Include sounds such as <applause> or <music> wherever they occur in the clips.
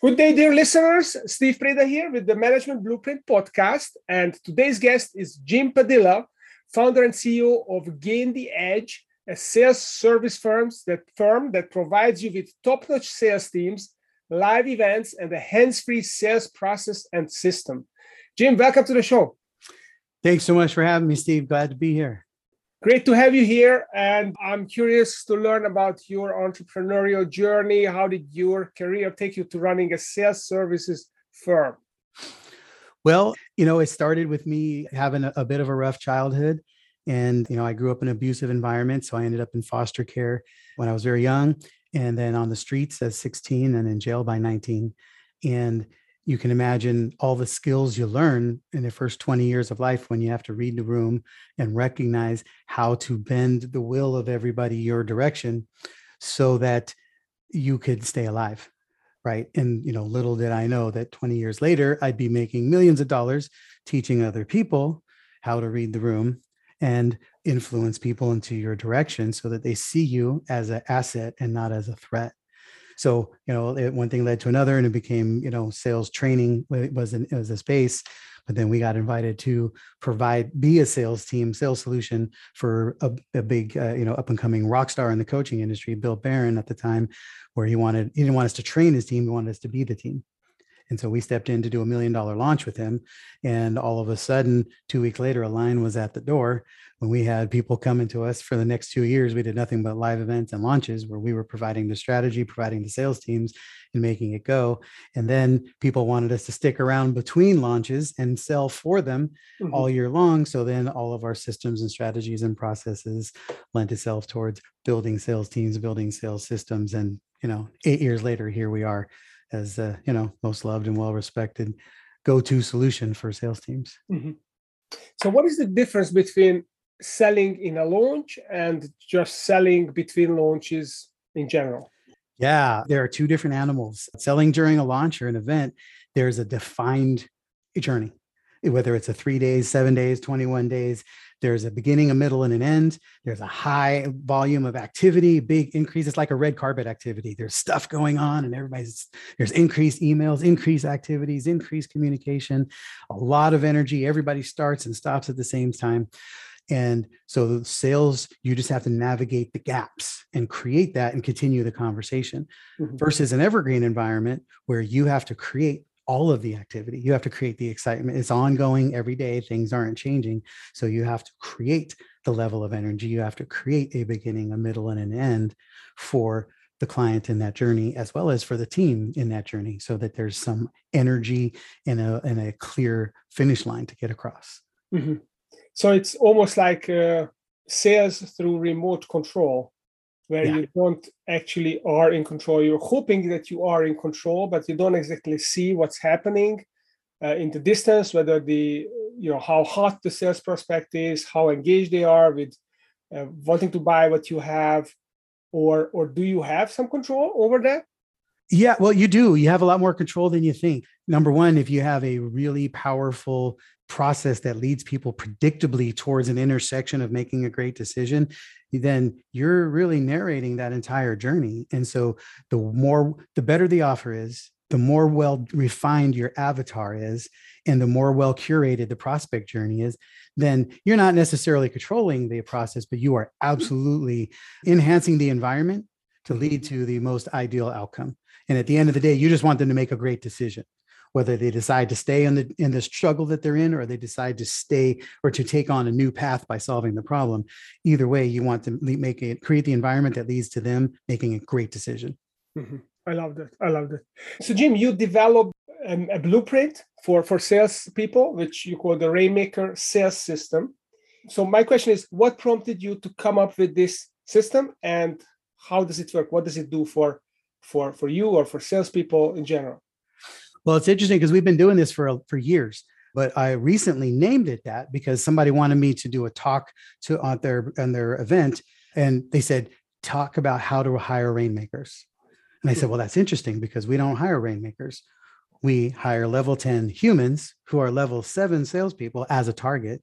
Good day, dear listeners. Steve Preda here with the Management Blueprint podcast. And today's guest is Jim Padilla, founder and CEO of Gain the Edge, a sales service firms that firm that provides you with top-notch sales teams, live events, and a hands-free sales process and system. Jim, welcome to the show. Thanks so much for having me, Steve. Glad to be here. Great to have you here. And I'm curious to learn about your entrepreneurial journey. How did your career take you to running a sales services firm? Well, you know, it started with me having a, a bit of a rough childhood. And, you know, I grew up in an abusive environment. So I ended up in foster care when I was very young and then on the streets at 16 and in jail by 19. And you can imagine all the skills you learn in the first 20 years of life when you have to read the room and recognize how to bend the will of everybody your direction so that you could stay alive right? And you know little did i know that 20 years later i'd be making millions of dollars teaching other people how to read the room and influence people into your direction so that they see you as an asset and not as a threat so, you know, it, one thing led to another and it became, you know, sales training was, an, was a space. But then we got invited to provide, be a sales team, sales solution for a, a big, uh, you know, up and coming rock star in the coaching industry, Bill Baren at the time, where he wanted, he didn't want us to train his team, he wanted us to be the team. And so we stepped in to do a million dollar launch with him. And all of a sudden, two weeks later, a line was at the door when we had people coming to us for the next two years. We did nothing but live events and launches where we were providing the strategy, providing the sales teams, and making it go. And then people wanted us to stick around between launches and sell for them mm-hmm. all year long. So then all of our systems and strategies and processes lent itself towards building sales teams, building sales systems. And, you know, eight years later, here we are as a you know most loved and well respected go-to solution for sales teams. Mm-hmm. So, what is the difference between selling in a launch and just selling between launches in general? Yeah, there are two different animals. Selling during a launch or an event, there's a defined journey, whether it's a three days, seven days, 21 days. There's a beginning, a middle, and an end. There's a high volume of activity, big increase. It's like a red carpet activity. There's stuff going on, and everybody's there's increased emails, increased activities, increased communication, a lot of energy. Everybody starts and stops at the same time. And so sales, you just have to navigate the gaps and create that and continue the conversation mm-hmm. versus an evergreen environment where you have to create all of the activity. You have to create the excitement. It's ongoing every day. Things aren't changing. So you have to create the level of energy. You have to create a beginning, a middle, and an end for the client in that journey, as well as for the team in that journey, so that there's some energy and a, and a clear finish line to get across. Mm-hmm. So it's almost like uh, sales through remote control where yeah. you don't actually are in control you're hoping that you are in control but you don't exactly see what's happening uh, in the distance whether the you know how hot the sales prospect is how engaged they are with uh, wanting to buy what you have or or do you have some control over that yeah, well, you do. You have a lot more control than you think. Number one, if you have a really powerful process that leads people predictably towards an intersection of making a great decision, then you're really narrating that entire journey. And so the more, the better the offer is, the more well refined your avatar is, and the more well curated the prospect journey is, then you're not necessarily controlling the process, but you are mm-hmm. absolutely enhancing the environment to lead mm-hmm. to the most ideal outcome. And at the end of the day, you just want them to make a great decision, whether they decide to stay in the in the struggle that they're in, or they decide to stay or to take on a new path by solving the problem. Either way, you want to make it create the environment that leads to them making a great decision. Mm-hmm. I love that. I love that. So, Jim, you developed a, a blueprint for for sales people, which you call the Rainmaker sales system. So, my question is, what prompted you to come up with this system, and how does it work? What does it do for for for you or for salespeople in general? Well, it's interesting because we've been doing this for for years, but I recently named it that because somebody wanted me to do a talk to on their on their event, and they said talk about how to hire rainmakers. And I said, hmm. well, that's interesting because we don't hire rainmakers. We hire level 10 humans who are level seven salespeople as a target.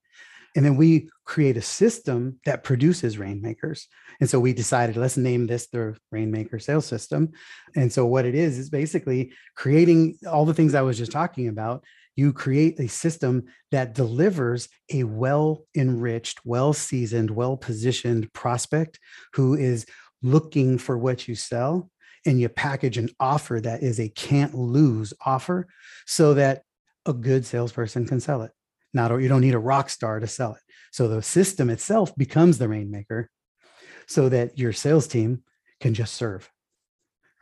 And then we create a system that produces rainmakers. And so we decided, let's name this the Rainmaker sales system. And so what it is, is basically creating all the things I was just talking about. You create a system that delivers a well enriched, well seasoned, well positioned prospect who is looking for what you sell. And you package an offer that is a can't lose offer so that a good salesperson can sell it. Not, or you don't need a rock star to sell it. So the system itself becomes the rainmaker so that your sales team can just serve,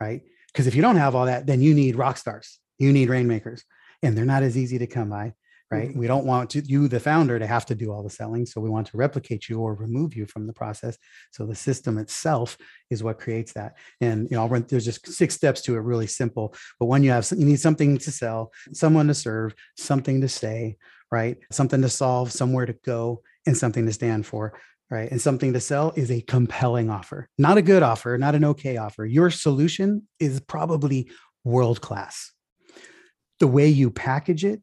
right? Because if you don't have all that, then you need rock stars, you need rainmakers, and they're not as easy to come by, right? Mm-hmm. We don't want to, you, the founder, to have to do all the selling. So we want to replicate you or remove you from the process. So the system itself is what creates that. And you know, run, there's just six steps to it, really simple. But when you have, you need something to sell, someone to serve, something to say, right? Something to solve, somewhere to go, and something to stand for, right? And something to sell is a compelling offer, not a good offer, not an okay offer. Your solution is probably world class. The way you package it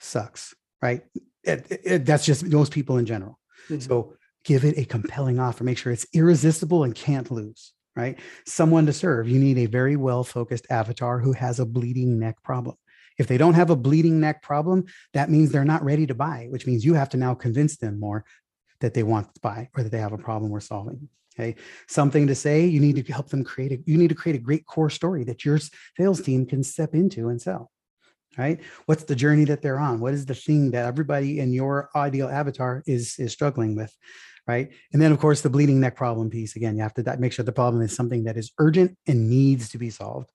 sucks, right? It, it, that's just most people in general. Mm-hmm. So give it a compelling offer, make sure it's irresistible and can't lose, right? Someone to serve. You need a very well focused avatar who has a bleeding neck problem. If they don't have a bleeding neck problem, that means they're not ready to buy, which means you have to now convince them more that they want to buy or that they have a problem we're solving. Okay. Something to say, you need to help them create a, you need to create a great core story that your sales team can step into and sell. Right. What's the journey that they're on? What is the thing that everybody in your ideal avatar is is struggling with? Right. And then of course the bleeding neck problem piece. Again, you have to make sure the problem is something that is urgent and needs to be solved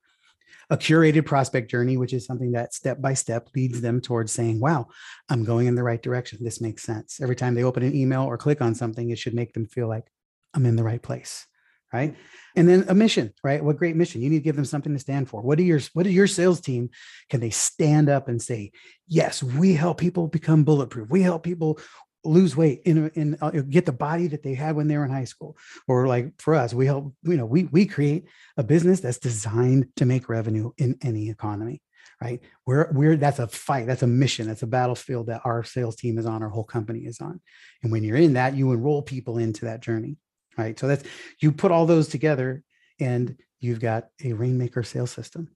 a curated prospect journey, which is something that step by step leads them towards saying, wow, I'm going in the right direction. This makes sense. Every time they open an email or click on something, it should make them feel like I'm in the right place. Right. And then a mission, right? What great mission. You need to give them something to stand for. What are your what are your sales team? Can they stand up and say, yes, we help people become bulletproof. We help people lose weight in, in uh, get the body that they had when they were in high school. Or like for us we help you know we we create a business that's designed to make revenue in any economy right? We're we're that's a fight that's a mission that's a battlefield that our sales team is on our whole company is on. And when you're in that you enroll people into that journey right? So that's you put all those together and you've got a rainmaker sales system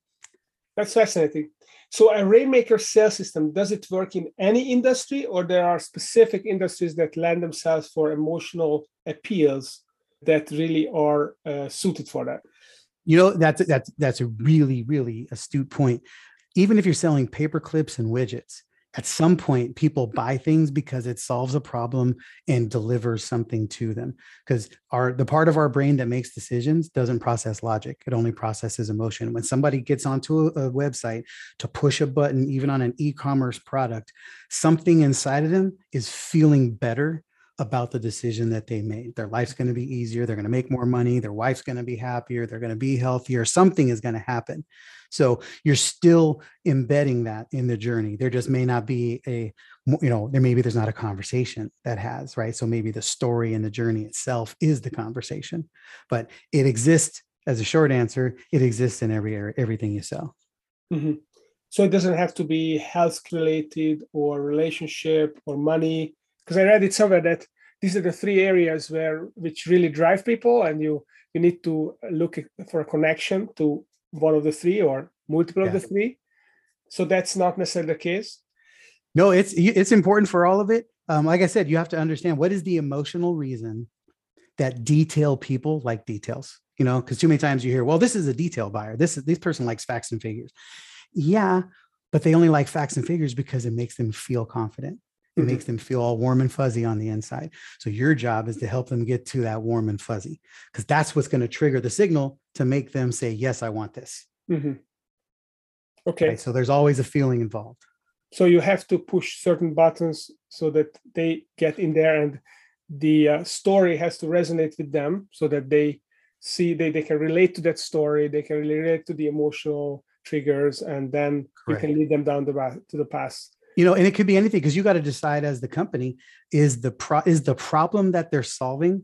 that's fascinating so a Rainmaker sales system, does it work in any industry or there are specific industries that lend themselves for emotional appeals that really are uh, suited for that? You know, that's, that's, that's a really, really astute point. Even if you're selling paper clips and widgets, at some point people buy things because it solves a problem and delivers something to them. Because our the part of our brain that makes decisions doesn't process logic. It only processes emotion. When somebody gets onto a, a website to push a button even on an e-commerce product something inside of them is feeling better about the decision that they made. Their life's going to be easier. They're going to make more money. Their wife's going to be happier. They're going to be healthier. Something is going to happen. So you're still embedding that in the journey. There just may not be a, you know, there maybe there's not a conversation that has, right? So maybe the story and the journey itself is the conversation, but it exists as a short answer. It exists in every area, everything you sell. Mm-hmm. So it doesn't have to be health related or relationship or money because I read it somewhere that these are the three areas where which really drive people, and you you need to look for a connection to one of the three or multiple yeah. of the three. So that's not necessarily the case. No, it's it's important for all of it. Um, like I said, you have to understand what is the emotional reason that detail people like details. You know, because too many times you hear, "Well, this is a detail buyer. This is this person likes facts and figures." Yeah, but they only like facts and figures because it makes them feel confident. It mm-hmm. makes them feel all warm and fuzzy on the inside. So your job is to help them get to that warm and fuzzy because that's what's going to trigger the signal to make them say, "Yes, I want this." Mm-hmm. Okay. Right? So there's always a feeling involved. So you have to push certain buttons so that they get in there, and the uh, story has to resonate with them, so that they see they they can relate to that story. They can relate to the emotional triggers, and then Correct. you can lead them down the to the path you know and it could be anything because you got to decide as the company is the pro is the problem that they're solving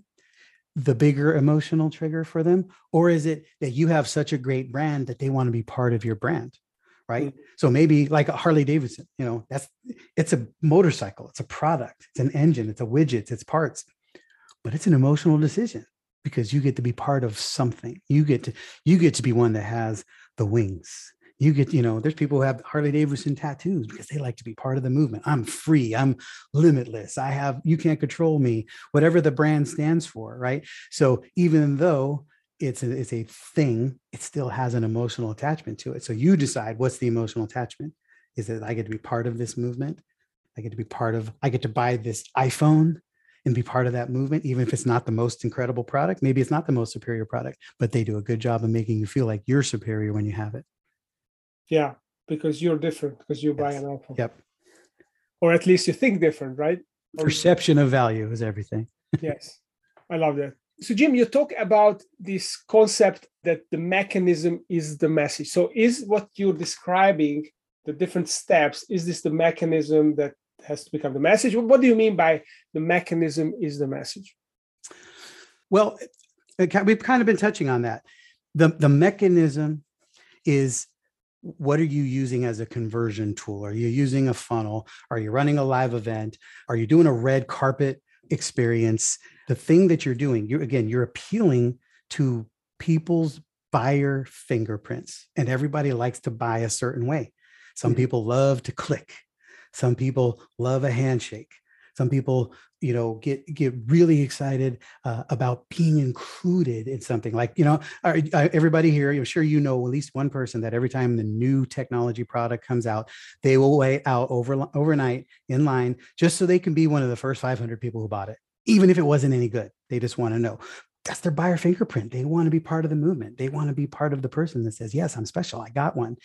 the bigger emotional trigger for them or is it that you have such a great brand that they want to be part of your brand right? Mm-hmm. So maybe like a Harley Davidson, you know, that's it's a motorcycle, it's a product, it's an engine, it's a widget, it's parts, but it's an emotional decision because you get to be part of something. You get to you get to be one that has the wings. You get, you know, there's people who have Harley Davidson tattoos because they like to be part of the movement. I'm free. I'm limitless. I have, you can't control me, whatever the brand stands for. Right. So even though it's a, it's a thing, it still has an emotional attachment to it. So you decide what's the emotional attachment. Is it I get to be part of this movement? I get to be part of, I get to buy this iPhone and be part of that movement, even if it's not the most incredible product. Maybe it's not the most superior product, but they do a good job of making you feel like you're superior when you have it. Yeah, because you're different because you yes. buy an iPhone. Yep. Or at least you think different, right? Perception of value is everything. <laughs> yes, I love that. So, Jim, you talk about this concept that the mechanism is the message. So, is what you're describing the different steps? Is this the mechanism that has to become the message? What do you mean by the mechanism is the message? Well, we've kind of been touching on that. The, the mechanism is what are you using as a conversion tool? Are you using a funnel? Are you running a live event? Are you doing a red carpet experience? The thing that you're doing, you again, you're appealing to people's buyer fingerprints, and everybody likes to buy a certain way. Some mm-hmm. people love to click. Some people love a handshake. Some people, you know, get get really excited uh, about being included in something. Like, you know, everybody here, I'm sure you know at least one person that every time the new technology product comes out, they will wait out over overnight in line just so they can be one of the first 500 people who bought it, even if it wasn't any good. They just want to know that's their buyer fingerprint. They want to be part of the movement. They want to be part of the person that says, Yes, I'm special. I got one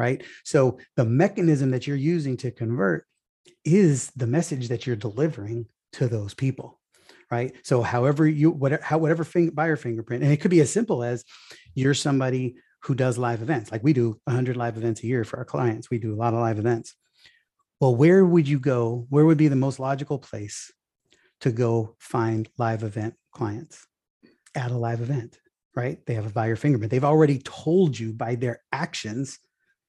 right? So the mechanism that you're using to convert is the message that you're delivering to those people right? So however you whatever how whatever finger, buyer fingerprint and it could be as simple as you're somebody who does live events. Like we do 100 live events a year for our clients. We do a lot of live events. Well where would you go where would be the most logical place to go find live event clients? At a live event right? They have a buyer fingerprint. They've already told you by their actions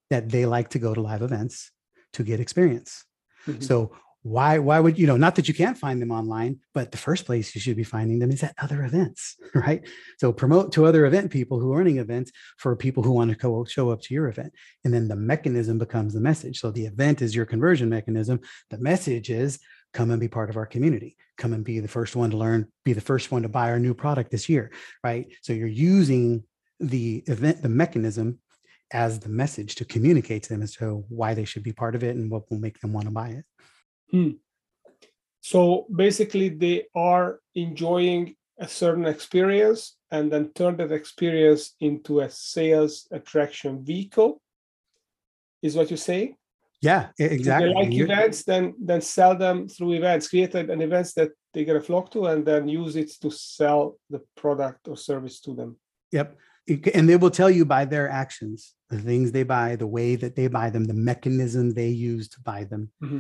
that they like to go to live events to get experience. Mm-hmm. So why why would you know not that you can't find them online but the first place you should be finding them is at other events <laughs> right? So promote to other event people who are running events for people who want to go show up to your event. And then the mechanism becomes the message. So the event is your conversion mechanism. The message is come and be part of our community. Come and be the first one to learn be the first one to buy our new product this year right? So you're using the event the mechanism as the message to communicate to them as to why they should be part of it and what will make them want to buy it. Hmm. So basically, they are enjoying a certain experience and then turn that experience into a sales attraction vehicle. Is what you say? Yeah, exactly. If they like events, then then sell them through events. Create an events that they get a flock to, and then use it to sell the product or service to them. Yep and they will tell you by their actions the things they buy the way that they buy them the mechanism they use to buy them mm-hmm.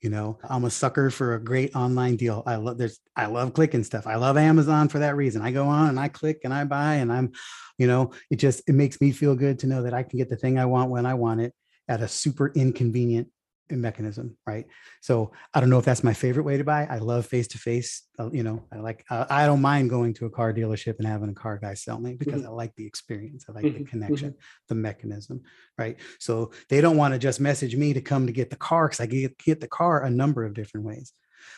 You know i'm a sucker for a great online deal. I love there's i love clicking stuff. I love amazon for that reason. I go on and i click and i buy and i'm you know it just it makes me feel good to know that i can get the thing i want when i want it at a super inconvenient mechanism right so i don't know if that's my favorite way to buy i love face to face you know i like uh, i don't mind going to a car dealership and having a car guy sell me because mm-hmm. i like the experience i like mm-hmm. the connection mm-hmm. the mechanism right so they don't want to just message me to come to get the car because i get, get the car a number of different ways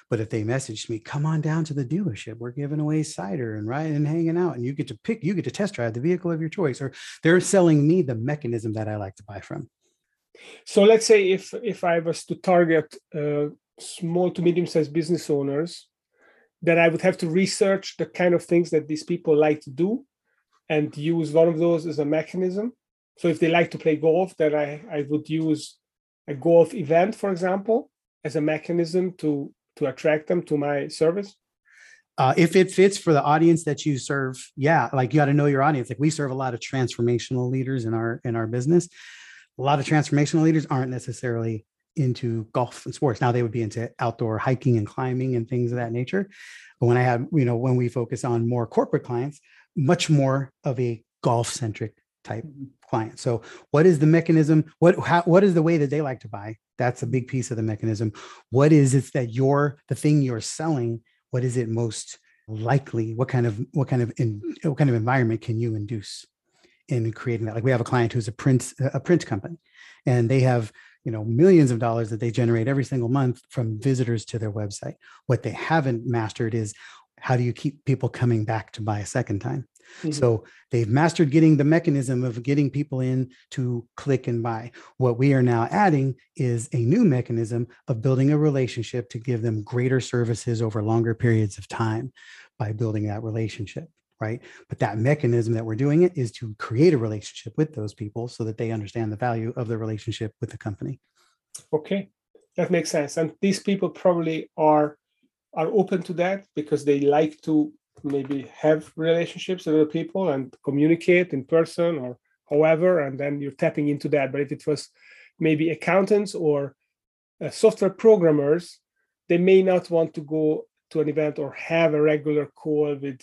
but if they messaged me, come on down to the dealership. We're giving away cider and riding and hanging out, and you get to pick, you get to test drive the vehicle of your choice, or they're selling me the mechanism that I like to buy from. So let's say if if I was to target uh, small to medium sized business owners, then I would have to research the kind of things that these people like to do, and use one of those as a mechanism. So if they like to play golf, then I I would use a golf event, for example, as a mechanism to to attract them to my service. Uh, if it fits for the audience that you serve, yeah, like you got to know your audience. Like we serve a lot of transformational leaders in our in our business, a lot of transformational leaders aren't necessarily into golf and sports. Now they would be into outdoor hiking and climbing and things of that nature. But when I had, you know, when we focus on more corporate clients, much more of a golf centric type mm-hmm. client. So what is the mechanism? What how, what is the way that they like to buy? That's a big piece of the mechanism. What is it that you're the thing you're selling? What is it most likely? What kind of what kind of in, what kind of environment can you induce in creating that? Like we have a client who's a print a print company, and they have you know millions of dollars that they generate every single month from visitors to their website. What they haven't mastered is how do you keep people coming back to buy a second time? Mm-hmm. So they've mastered getting the mechanism of getting people in to click and buy. What we are now adding is a new mechanism of building a relationship to give them greater services over longer periods of time by building that relationship. Right. But that mechanism that we're doing it is to create a relationship with those people so that they understand the value of the relationship with the company. Okay. That makes sense. And these people probably are are open to that because they like to maybe have relationships with other people and communicate in person or however and then you're tapping into that but if it was maybe accountants or uh, software programmers they may not want to go to an event or have a regular call with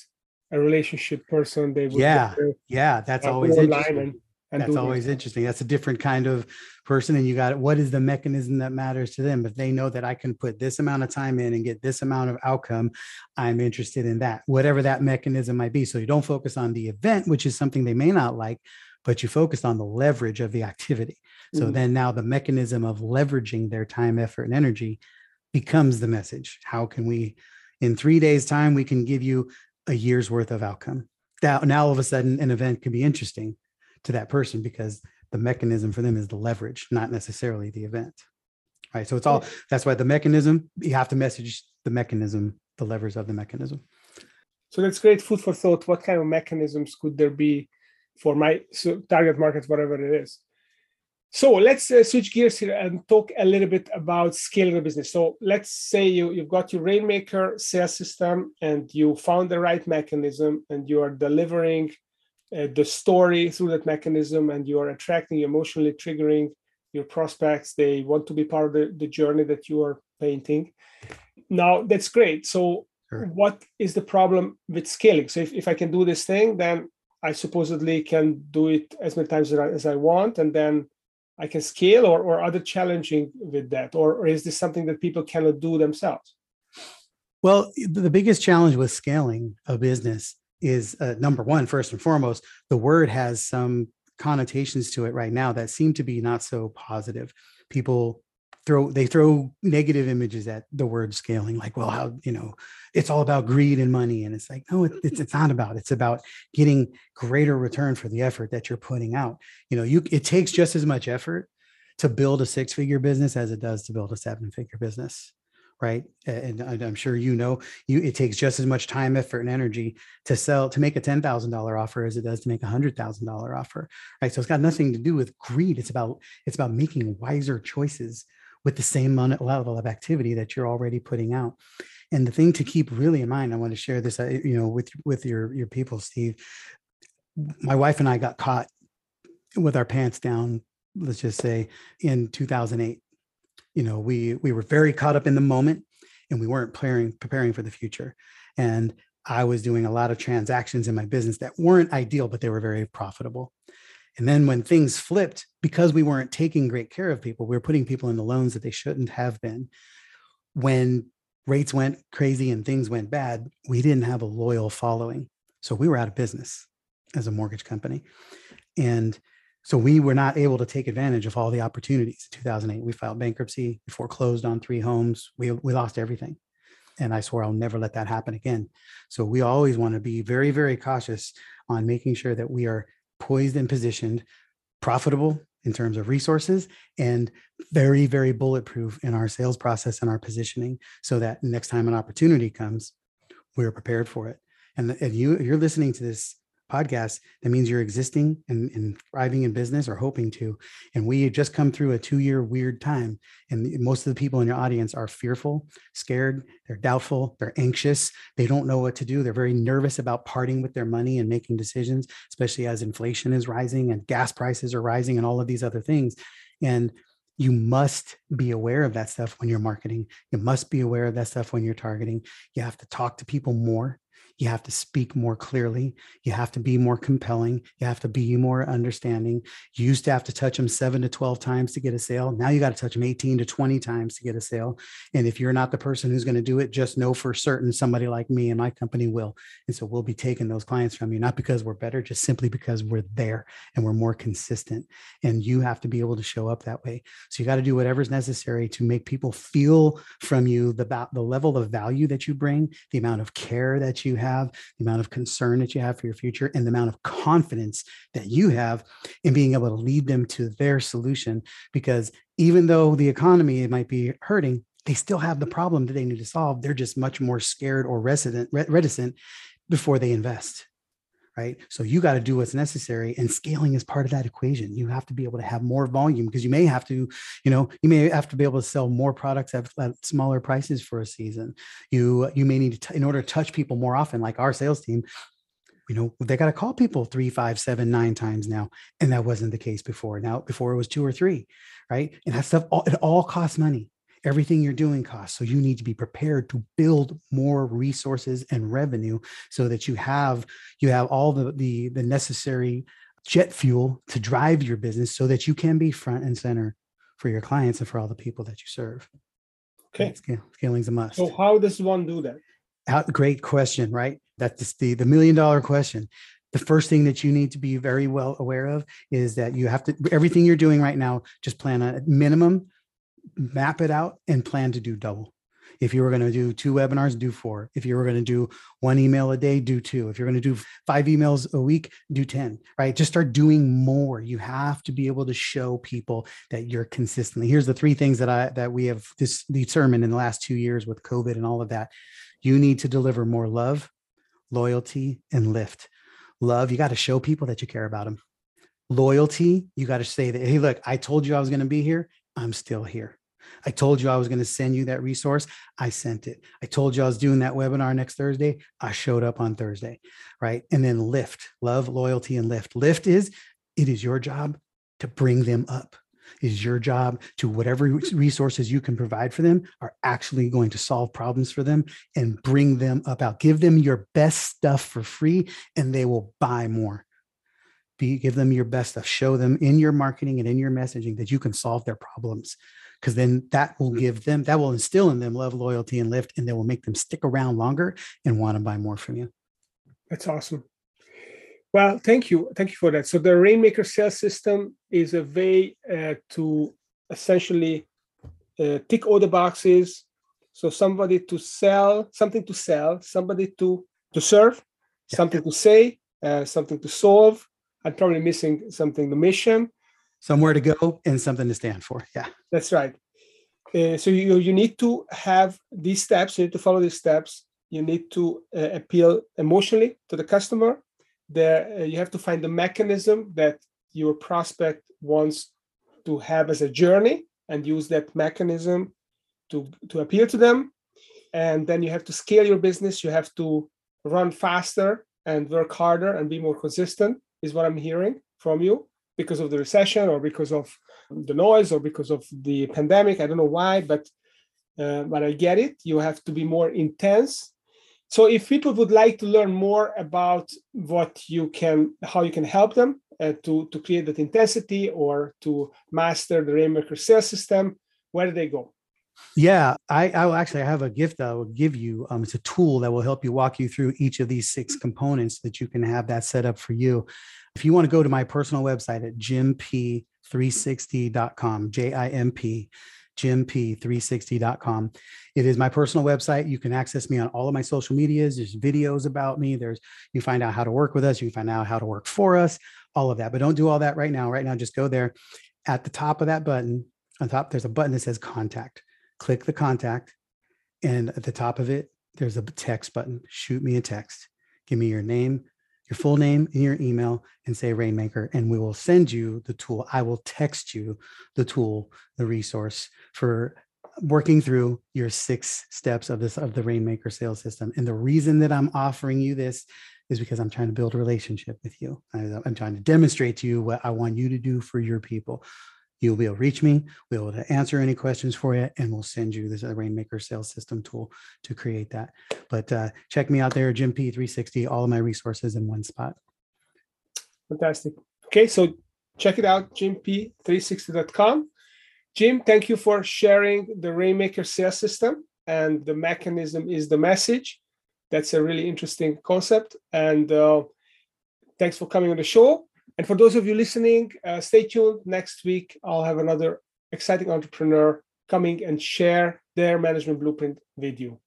a relationship person they would yeah yeah that's always interesting. And, that's always this. interesting that's a different kind of person and you got what is the mechanism that matters to them if they know that i can put this amount of time in and get this amount of outcome i'm interested in that whatever that mechanism might be so you don't focus on the event which is something they may not like but you focus on the leverage of the activity so mm-hmm. then now the mechanism of leveraging their time effort and energy becomes the message how can we in three days time we can give you a year's worth of outcome now, now all of a sudden an event can be interesting to that person because the mechanism for them is the leverage, not necessarily the event. Right. So it's all that's why the mechanism, you have to message the mechanism, the levers of the mechanism. So that's great food for thought. What kind of mechanisms could there be for my target market, whatever it is? So let's uh, switch gears here and talk a little bit about scaling the business. So let's say you, you've got your Rainmaker sales system and you found the right mechanism and you are delivering uh, the story through that mechanism and you are attracting emotionally triggering your prospects. They want to be part of the, the journey that you are painting. Now that's great. So sure. what is the problem with scaling? So if, if i can do this thing then i supposedly can do it as many times as i want. And then i can scale or, or other challenging with that or, or is this something that people cannot do themselves well the biggest challenge with scaling a business is uh, number one, first and foremost, the word has some connotations to it right now that seem to be not so positive. People throw they throw negative images at the word scaling, like, well, how you know, it's all about greed and money, and it's like, no, it, it's it's not about. It's about getting greater return for the effort that you're putting out. You know, you it takes just as much effort to build a six figure business as it does to build a seven figure business right and i'm sure you know you it takes just as much time effort and energy to sell to make a $10000 offer as it does to make a $100000 offer right so it's got nothing to do with greed it's about it's about making wiser choices with the same level of activity that you're already putting out. And the thing to keep really in mind i want to share this uh, you know with with your your people steve. My wife and i got caught with our pants down let's just say in 2008 you know we we were very caught up in the moment and we weren't preparing preparing for the future. And i was doing a lot of transactions in my business that weren't ideal but they were very profitable and then when things flipped because we weren't taking great care of people we were putting people in the loans that they shouldn't have been when rates went crazy and things went bad we didn't have a loyal following so we were out of business as a mortgage company and so we were not able to take advantage of all the opportunities. In 2008, we filed bankruptcy, we foreclosed on three homes, we, we lost everything. And I swore I'll never let that happen again. So we always want to be very, very cautious on making sure that we are poised and positioned, profitable in terms of resources, and very, very bulletproof in our sales process and our positioning so that next time an opportunity comes, we're prepared for it. And if you you're listening to this podcast, that means you're existing and, and, thriving in business or hoping to. And we just come through a two year weird time. And most of the people in your audience are fearful, scared, they're doubtful, they're anxious, they don't know what to do. They're very nervous about parting with their money and making decisions, especially as inflation is rising and gas prices are rising and all of these other things. And you must be aware of that stuff when you're marketing. You must be aware of that stuff when you're targeting. You have to talk to people more you have to speak more clearly. You have to be more compelling. You have to be more understanding. You used to have to touch them seven to 12 times to get a sale. Now you got to touch them 18 to 20 times to get a sale. And if you're not the person who's going to do it, just know for certain somebody like me and my company will. And so we'll be taking those clients from you, not because we're better, just simply because we're there and we're more consistent. And you have to be able to show up that way. So you got to do whatever's necessary to make people feel from you the, the level of value that you bring, the amount of care that you have, the amount of concern that you have for your future, and the amount of confidence that you have in being able to lead them to their solution. Because even though the economy might be hurting, they still have the problem that they need to solve. They're just much more scared or resident, reticent before they invest right? So you got to do what's necessary, and scaling is part of that equation. You have to be able to have more volume because you may have to, you know, you may have to be able to sell more products at, at smaller prices for a season. You you may need to, in order to touch people more often, like our sales team. You know, they got to call people three, five, seven, nine times now, and that wasn't the case before. Now, before it was two or three, right? And that stuff, all, it all costs money everything you're doing costs. So you need to be prepared to build more resources and revenue so that you have you have all the the, the necessary jet fuel to drive your business so that you can be front and center for your clients and for all the people that you serve. Okay. Scaling's a must. So how does one do that? How, great question, right? That's the, the million dollar question. The first thing that you need to be very well aware of is that you have to everything you're doing right now, just plan a minimum map it out and plan to do double. If you were going to do two webinars, do four. If you were going to do one email a day, do two. If you're going to do five emails a week, do 10, right? Just start doing more. You have to be able to show people that you're consistently. Here's the three things that I that we have this determined in the last two years with COVID and all of that. You need to deliver more love, loyalty, and lift. Love, you got to show people that you care about them. Loyalty, you got to say that, hey, look, I told you I was going to be here. I'm still here. I told you I was going to send you that resource. I sent it. I told you I was doing that webinar next Thursday. I showed up on Thursday. Right. And then lift, love, loyalty, and lift. Lift is it is your job to bring them up. It is your job to whatever resources you can provide for them are actually going to solve problems for them and bring them up out. Give them your best stuff for free and they will buy more be give them your best stuff show them in your marketing and in your messaging that you can solve their problems because then that will mm-hmm. give them that will instill in them love loyalty and lift and they will make them stick around longer and want to buy more from you that's awesome well thank you thank you for that so the rainmaker sales system is a way uh, to essentially uh, tick all the boxes so somebody to sell something to sell somebody to to serve yeah. something to say uh, something to solve I'm probably missing something. The mission, somewhere to go, and something to stand for. Yeah, that's right. Uh, so you you need to have these steps. You need to follow these steps. You need to uh, appeal emotionally to the customer. There, uh, you have to find the mechanism that your prospect wants to have as a journey, and use that mechanism to to appeal to them. And then you have to scale your business. You have to run faster and work harder and be more consistent is what I'm hearing from you because of the recession or because of the noise or because of the pandemic. I don't know why, but uh, but I get it. You have to be more intense. So if people would like to learn more about what you can, how you can help them uh, to to create that intensity or to master the Rainmaker sales system, where do they go? Yeah, I, I will actually I have a gift that I will give you. Um, it's a tool that will help you walk you through each of these six components that you can have that set up for you. If you want to go to my personal website at jimp360.com, J I M P, jimp360.com. It is my personal website. You can access me on all of my social medias. There's videos about me. There's you find out how to work with us. You find out how to work for us, all of that. But don't do all that right now. Right now, just go there. At the top of that button, on top, there's a button that says contact click the contact, and at the top of it, there's a text button. Shoot me a text. Give me your name, your full name, and your email, and say Rainmaker, and we will send you the tool. I will text you the tool, the resource for working through your six steps of this of the Rainmaker sales system. And the reason that I'm offering you this is because I'm trying to build a relationship with you. I, I'm trying to demonstrate to you what I want you to do for your people You'll be able to reach me. We'll be able to answer any questions for you, and we'll send you this Rainmaker sales system tool to create that. But uh, check me out there, Jim P360, all of my resources in one spot. Fantastic. Okay, so check it out, jimp360.com. Jim, thank you for sharing the Rainmaker sales system and the mechanism is the message. That's a really interesting concept. And uh, thanks for coming on the show. And for those of you listening, uh, stay tuned. Next week, I'll have another exciting entrepreneur coming and share their management blueprint with you.